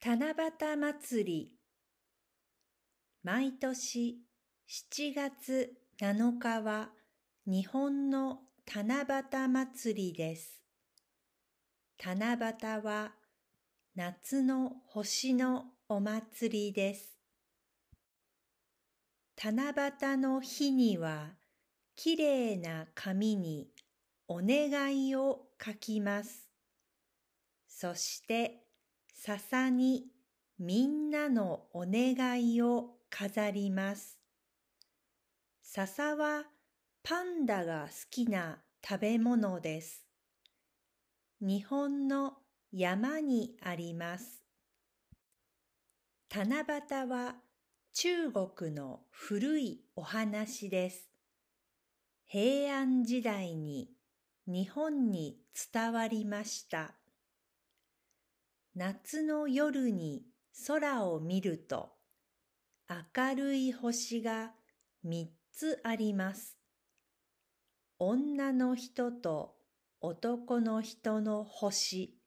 七夕祭り毎年7月7日は日本の七夕祭りです。七夕は夏の星のお祭りです。七夕の日にはきれいな紙にお願いを書きます。そして笹にみんなのお願いを飾ります。笹はパンダが好きな食べ物です。日本の山にあります。七夕は中国の古いお話です。平安時代に日本に伝わりました。夏の夜に空を見ると明るい星が三つあります。女の人と男の人の星、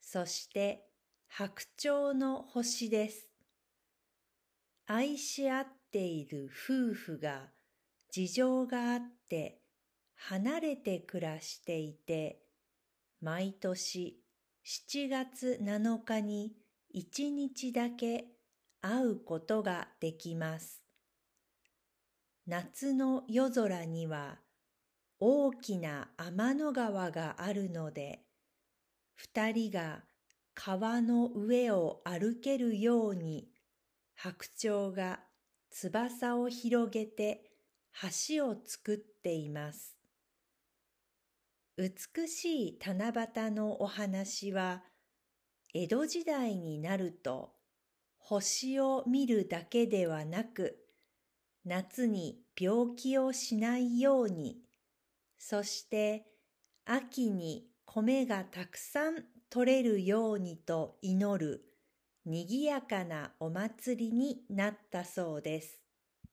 そして白鳥の星です。愛し合っている夫婦が事情があって離れて暮らしていて、毎年7月7日に1日だけ会うことができます。夏の夜空には大きな天の川があるので、二人が川の上を歩けるように白鳥が翼を広げて橋を作っています。美しい七夕のお話は、江戸時代になると、星を見るだけではなく、夏に病気をしないように、そして秋に米がたくさん取れるようにと祈る、賑やかなお祭りになったそうです。